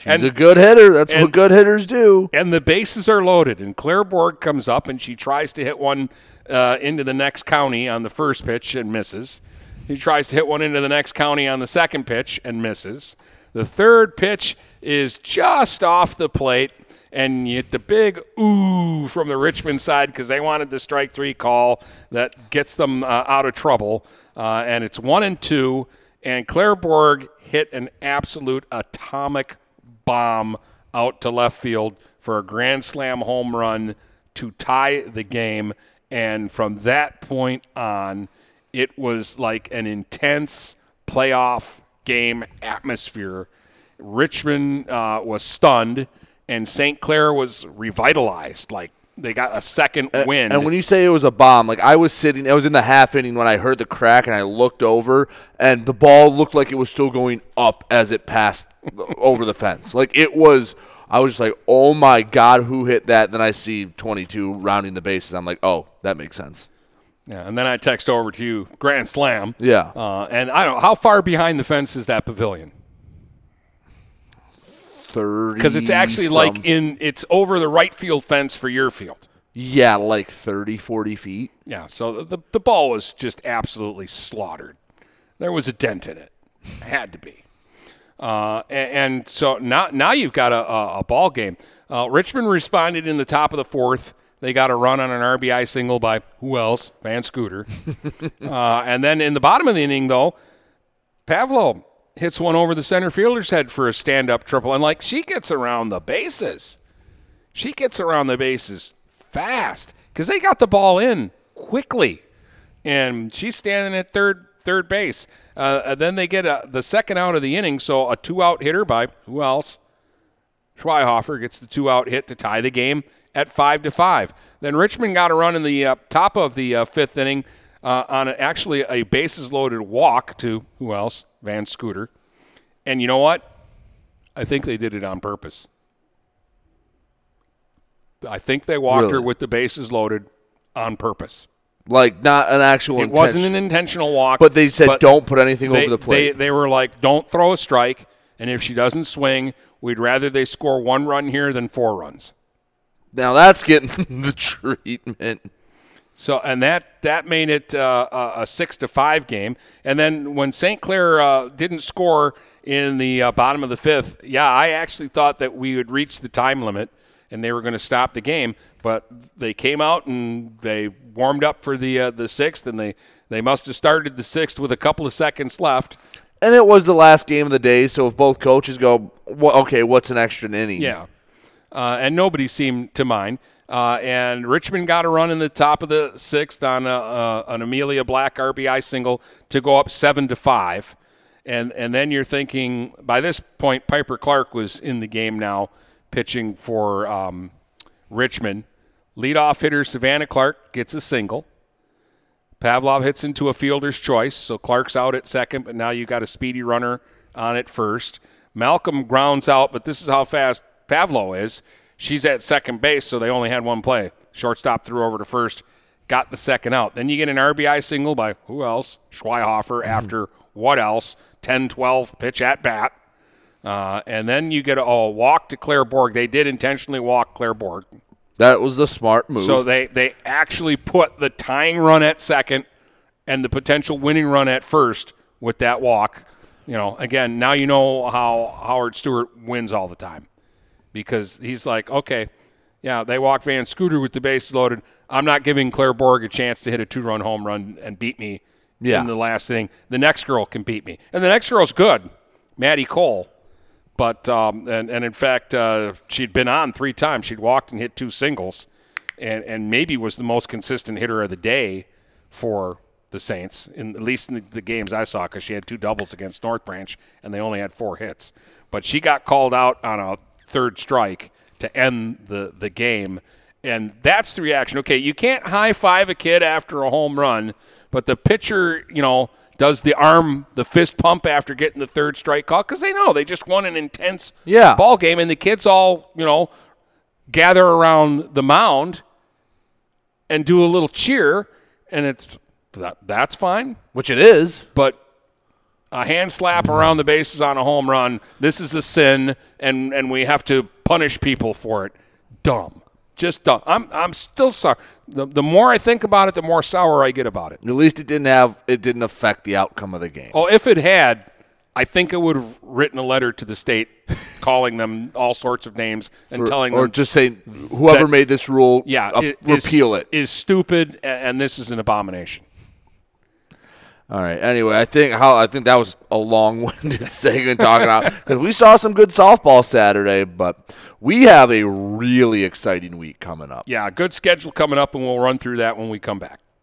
She's a good hitter. That's and- what good hitters do. And the bases are loaded, and Claire Borg comes up and she tries to hit one uh, into the next county on the first pitch and misses. He tries to hit one into the next county on the second pitch and misses. The third pitch is just off the plate, and you get the big ooh from the Richmond side because they wanted the strike three call that gets them uh, out of trouble. Uh, and it's one and two, and Claire Borg hit an absolute atomic bomb out to left field for a grand slam home run to tie the game. And from that point on, it was like an intense playoff game atmosphere. Richmond uh, was stunned, and St. Clair was revitalized. Like they got a second win. And when you say it was a bomb, like I was sitting, I was in the half inning when I heard the crack and I looked over, and the ball looked like it was still going up as it passed over the fence. Like it was, I was just like, oh my god, who hit that? Then I see 22 rounding the bases. I'm like, oh, that makes sense. Yeah, and then I text over to you, grand slam. Yeah. Uh, and I don't know how far behind the fence is that pavilion? Thirty. Because it's actually some- like in it's over the right field fence for your field. yeah, like 30, 40 feet. Yeah, so the the ball was just absolutely slaughtered. There was a dent in it, had to be. Uh, and, and so now now you've got a, a, a ball game. Uh, Richmond responded in the top of the fourth. They got a run on an RBI single by who else? Van Scooter. uh, and then in the bottom of the inning, though, Pavlo hits one over the center fielder's head for a stand up triple. And like she gets around the bases. She gets around the bases fast because they got the ball in quickly. And she's standing at third third base. Uh, and then they get a, the second out of the inning, so a two out hitter by who else? Schweihofer gets the two out hit to tie the game at five to five. Then Richmond got a run in the uh, top of the uh, fifth inning uh, on a, actually a bases loaded walk to who else? Van Scooter. And you know what? I think they did it on purpose. I think they walked her with the bases loaded on purpose. Like not an actual. It wasn't an intentional walk. But they said don't put anything they- over the plate. They, they were like, don't throw a strike, and if she doesn't swing, we'd rather they score one run here than four runs. Now that's getting the treatment. So and that that made it uh, a, a six to five game. And then when St. Clair uh, didn't score in the uh, bottom of the fifth, yeah, I actually thought that we would reach the time limit and they were going to stop the game. But they came out and they warmed up for the uh, the sixth, and they they must have started the sixth with a couple of seconds left. And it was the last game of the day, so if both coaches go, well, okay, what's an extra inning? Yeah. Uh, and nobody seemed to mind. Uh, and Richmond got a run in the top of the sixth on a, uh, an Amelia Black RBI single to go up seven to five. And and then you're thinking by this point Piper Clark was in the game now, pitching for um, Richmond. Leadoff hitter Savannah Clark gets a single. Pavlo hits into a fielder's choice, so Clark's out at second, but now you got a speedy runner on at first. Malcolm grounds out, but this is how fast Pavlo is. She's at second base, so they only had one play. Shortstop threw over to first, got the second out. Then you get an RBI single by who else? Schweihofer after what else? 10 12 pitch at bat. Uh, and then you get a, a walk to Claire Borg. They did intentionally walk Claire Borg. That was the smart move. So they, they actually put the tying run at second and the potential winning run at first with that walk. You know, again, now you know how Howard Stewart wins all the time because he's like, okay, yeah, they walk Van Scooter with the bases loaded. I'm not giving Claire Borg a chance to hit a two run home run and beat me Yeah. in the last thing. The next girl can beat me. And the next girl's good, Maddie Cole. But um, and and in fact, uh, she'd been on three times. She'd walked and hit two singles, and and maybe was the most consistent hitter of the day for the Saints, in at least in the, the games I saw, because she had two doubles against North Branch, and they only had four hits. But she got called out on a third strike to end the the game, and that's the reaction. Okay, you can't high five a kid after a home run, but the pitcher, you know does the arm, the fist pump after getting the third strike call because they know they just won an intense Yeah. ball game, and the kids all you know gather around the mound and do a little cheer, and it's that, that's fine. Which it is. But a hand slap around the bases on a home run, this is a sin, and and we have to punish people for it. Dumb, just dumb. I'm I'm still sorry. The, the more I think about it, the more sour I get about it. At least it didn't have it didn't affect the outcome of the game. Oh, if it had, I think I would have written a letter to the state calling them all sorts of names and For- telling or them just saying whoever that- made this rule, yeah, uh, is- repeal it. is stupid and this is an abomination. All right. Anyway, I think how I think that was a long-winded segment talking about because we saw some good softball Saturday, but we have a really exciting week coming up. Yeah, good schedule coming up, and we'll run through that when we come back.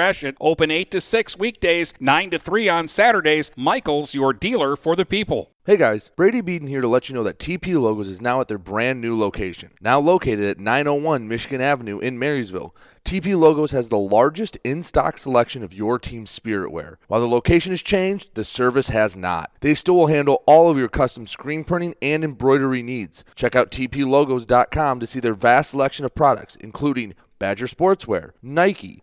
Gratiot, open 8 to 6 weekdays, 9 to 3 on Saturdays. Michaels, your dealer for the people. Hey guys, Brady Beaton here to let you know that TP Logos is now at their brand new location. Now located at 901 Michigan Avenue in Marysville, TP Logos has the largest in stock selection of your team's spirit wear. While the location has changed, the service has not. They still will handle all of your custom screen printing and embroidery needs. Check out tplogos.com to see their vast selection of products, including Badger Sportswear, Nike,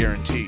guarantee.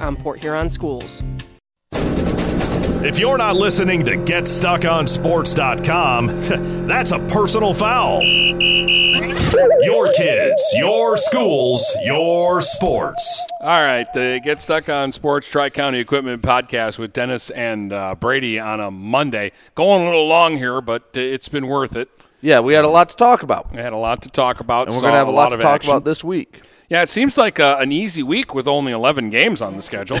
on Port Huron schools. If you're not listening to GetStuckOnSports.com, that's a personal foul. Your kids, your schools, your sports. All right, the Get Stuck on Sports Tri County Equipment podcast with Dennis and uh, Brady on a Monday. Going a little long here, but uh, it's been worth it. Yeah, we had a lot to talk about. We had a lot to talk about. And we're going to have a lot, to of talk action. about this week. Yeah, it seems like uh, an easy week with only 11 games on the schedule.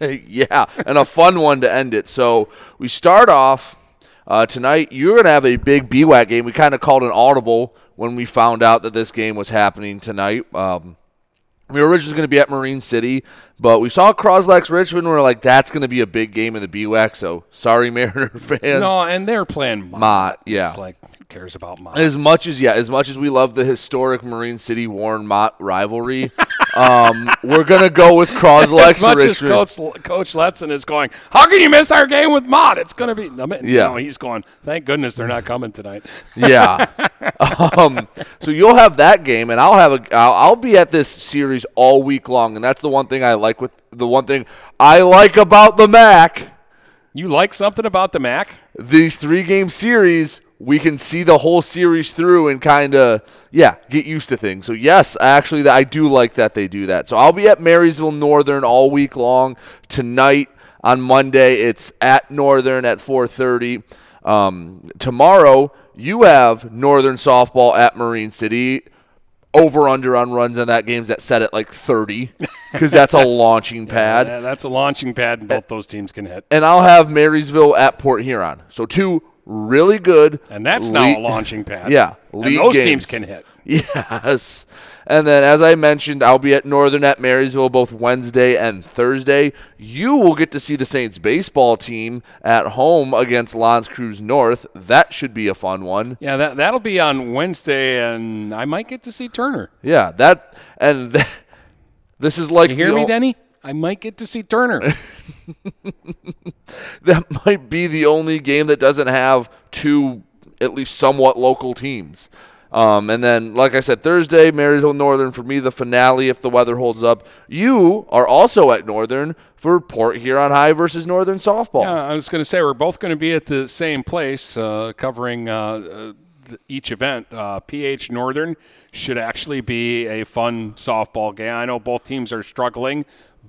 yeah, and a fun one to end it. So we start off uh, tonight. You're going to have a big BWAC game. We kind of called an audible when we found out that this game was happening tonight. Um, we were originally going to be at Marine City, but we saw Croslex Richmond. We are like, that's going to be a big game in the BWAC. So sorry, Mariner fans. no, and they're playing Mott. Mott, yeah. It's like, who cares about Mott. As much as yeah, as much as we love the historic Marine City Warren Mott rivalry, um, we're gonna go with Croslex. as much as Coach Coach Letson is going, how can you miss our game with Mott? It's going to be. I mean, Yeah. no, he's going. Thank goodness they're not coming tonight. yeah. um, so you'll have that game, and I'll have a. I'll, I'll be at this series all week long, and that's the one thing I like with the one thing I like about the MAC. You like something about the Mac? These three game series, we can see the whole series through and kind of yeah get used to things. So yes, actually, I do like that they do that. So I'll be at Marysville Northern all week long. Tonight on Monday, it's at Northern at 4:30. Um, tomorrow you have Northern softball at Marine City. Over under on runs in that game's at set at like 30 because that's a launching pad. Yeah, that's a launching pad, and both those teams can hit. And I'll have Marysville at Port Huron. So two really good. And that's now a launching pad. Yeah, and those games. teams can hit. Yes. And then, as I mentioned, I'll be at Northern at Marysville both Wednesday and Thursday. You will get to see the Saints baseball team at home against L'Anse Creuse North. That should be a fun one. Yeah, that that'll be on Wednesday, and I might get to see Turner. Yeah, that and th- this is like You hear me, o- Denny? I might get to see Turner. that might be the only game that doesn't have two at least somewhat local teams. Um, and then, like I said, Thursday, Marysville Northern for me, the finale if the weather holds up. You are also at Northern for Port Huron High versus Northern softball. Yeah, I was going to say we're both going to be at the same place, uh, covering uh, uh, each event. Uh, PH Northern should actually be a fun softball game. I know both teams are struggling,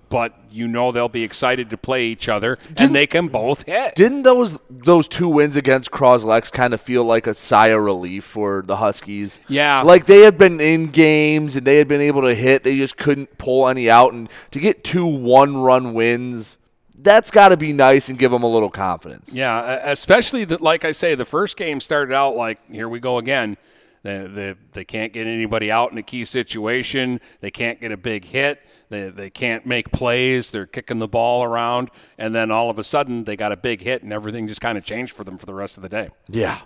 but you know they'll be excited to play each other, and they can both hit. Didn't those those two wins against Croslex kind of feel like a sigh of relief for the Huskies? Yeah. Like they had been in games and they had been able to hit, they just couldn't pull any out. And to get two one run wins, that's got to be nice and give them a little confidence. Yeah, especially that, like I say, the first game started out like here we go again. They, they, they can't get anybody out in a key situation. They can't get a big hit. They, they can't make plays. They're kicking the ball around. And then all of a sudden, they got a big hit, and everything just kind of changed for them for the rest of the day. Yeah.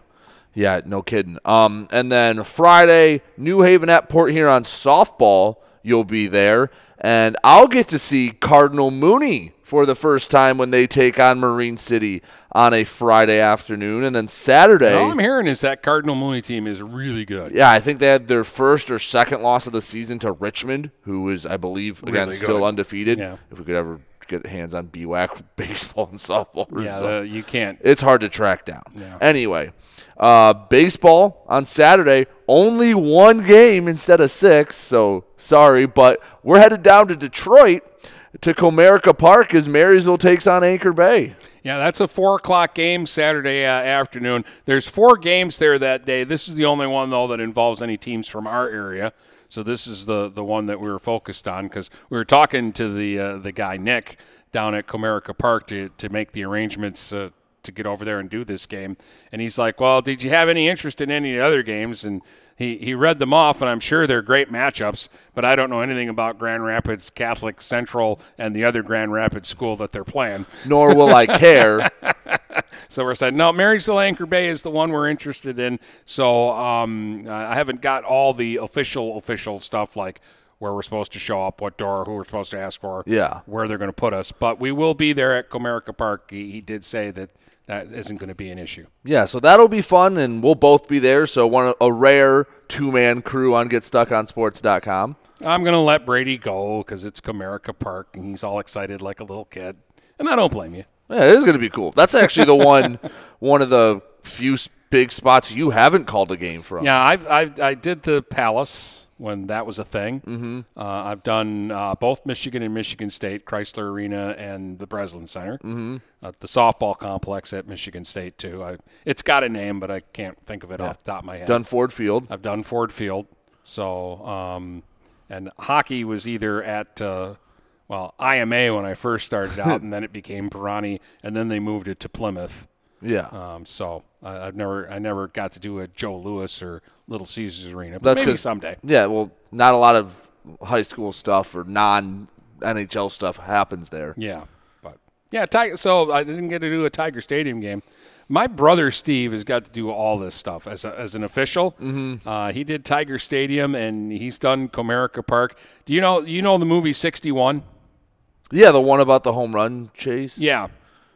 Yeah, no kidding. Um, and then Friday, New Haven at Port Huron softball. You'll be there, and I'll get to see Cardinal Mooney for the first time when they take on Marine City on a Friday afternoon, and then Saturday. All I'm hearing is that Cardinal Mooney team is really good. Yeah, I think they had their first or second loss of the season to Richmond, who is, I believe, again Really still undefeated. Yeah. If we could ever get hands on BWAC baseball and softball, Yeah, the, you can't. it's hard to track down. Yeah. Anyway, uh, baseball on Saturday, only one game instead of six. So sorry, but we're headed down to Detroit to Comerica Park as Marysville takes on Anchor Bay. Yeah, that's a four o'clock game Saturday uh, afternoon. There's four games there that day. This is the only one though that involves any teams from our area. So this is the the one that we were focused on because we were talking to the uh, the guy Nick down at Comerica Park to to make the arrangements. Uh, to get over there and do this game, and he's like, "Well, did you have any interest in any other games?" And he, he read them off, and I'm sure they're great matchups, but I don't know anything about Grand Rapids Catholic Central and the other Grand Rapids school that they're playing. Nor will I care. So we're saying, no, Marysville Anchor Bay is the one we're interested in. So um, I haven't got all the official, official stuff like where we're supposed to show up, what door, who we're supposed to ask for, Yeah. where they're going to put us. But we will be there at Comerica Park. He, he did say that that isn't going to be an issue. Yeah, so that'll be fun, and we'll both be there. So one a rare two man crew on GetStuckOnSports.com. I'm going to let Brady go because it's Comerica Park and he's all excited like a little kid. And I don't blame you. Yeah, it is going to be cool. That's actually the one, one of the few big spots you haven't called a game from. Yeah, I've, I've I did the Palace when that was a thing. Mm-hmm. Uh, I've done uh, both Michigan and Michigan State, Crisler Arena and the Breslin Center. Mm-hmm. Uh, the softball complex at Michigan State too. I, it's got a name, but I can't think of it off the top of my head. Done Ford Field. I've done Ford Field. So, um, and hockey was either at uh, well IMA when I first started out, and then it became Perani, and then they moved it to Plymouth. Yeah. Um, so I, I've never I never got to do a Joe Louis or Little Caesars Arena, but That's maybe someday. Yeah, well, not a lot of high school stuff or non NHL stuff happens there. Yeah, but Yeah, Tiger. So I didn't get to do a Tiger Stadium game. My brother Steve has got to do all this stuff as, a, as an official. Mm-hmm. Uh, he did Tiger Stadium and he's done Comerica Park. Do you know you know the movie Sixty One? Yeah, the one about the home run chase. Yeah,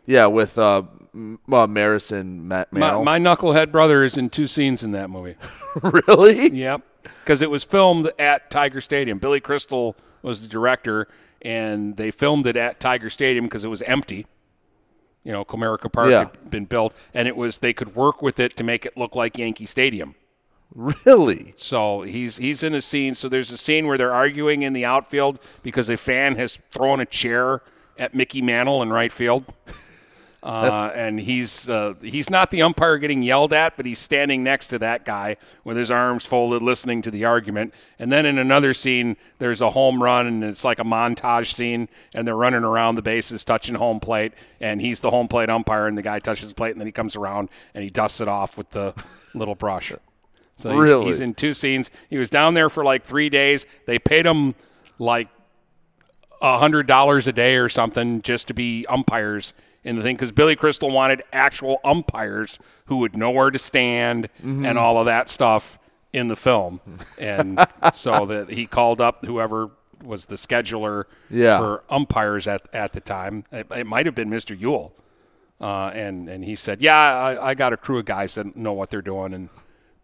yeah, with uh, uh Maris and Matt. my, my knucklehead brother is in two scenes in that movie. really? Yep, because it was filmed at Tiger Stadium. Billy Crystal was the director, and they filmed it at Tiger Stadium because it was empty. You know, Comerica Park Yeah. had been built, and it was they could work with it to make it look like Yankee Stadium. Really? So he's he's in a scene. So there's a scene where they're arguing in the outfield because a fan has thrown a chair at Mickey Mantle in right field. Uh, and he's uh, he's not the umpire getting yelled at, but he's standing next to that guy with his arms folded, listening to the argument. And then in another scene, there's a home run, and it's like a montage scene, and they're running around the bases, touching home plate, and he's the home plate umpire, and the guy touches the plate, and then he comes around and he dusts it off with the little brush. So he's, Really? he's in two scenes. He was down there for like three days. They paid him like a hundred dollars a day or something just to be umpires in the thing because Billy Crystal wanted actual umpires who would know where to stand Mm-hmm. and all of that stuff in the film, and so that he called up whoever was the scheduler Yeah. for umpires at at the time. It, it might have been Mr. Yule, uh, and and he said, "Yeah, I, I got a crew of guys that know what they're doing, and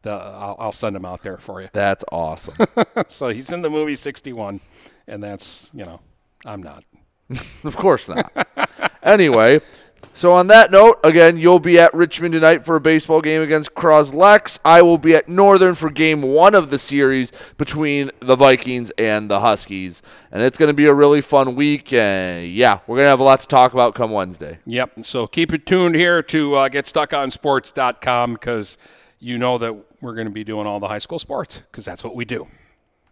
the, I'll, I'll send them out there for you." That's awesome. so he's in the movie 61 and that's you know i'm not Of course not. Anyway, so on that note, again, you'll be at Richmond tonight for a baseball game against Croslex. I will be at Northern for game one of the series between the Vikings and the Huskies. And it's going to be a really fun week. And yeah, we're going to have a lot to talk about come Wednesday. yep so keep it tuned here to uh, getstuckonsports.com because you know that we're going to be doing all the high school sports because that's what we do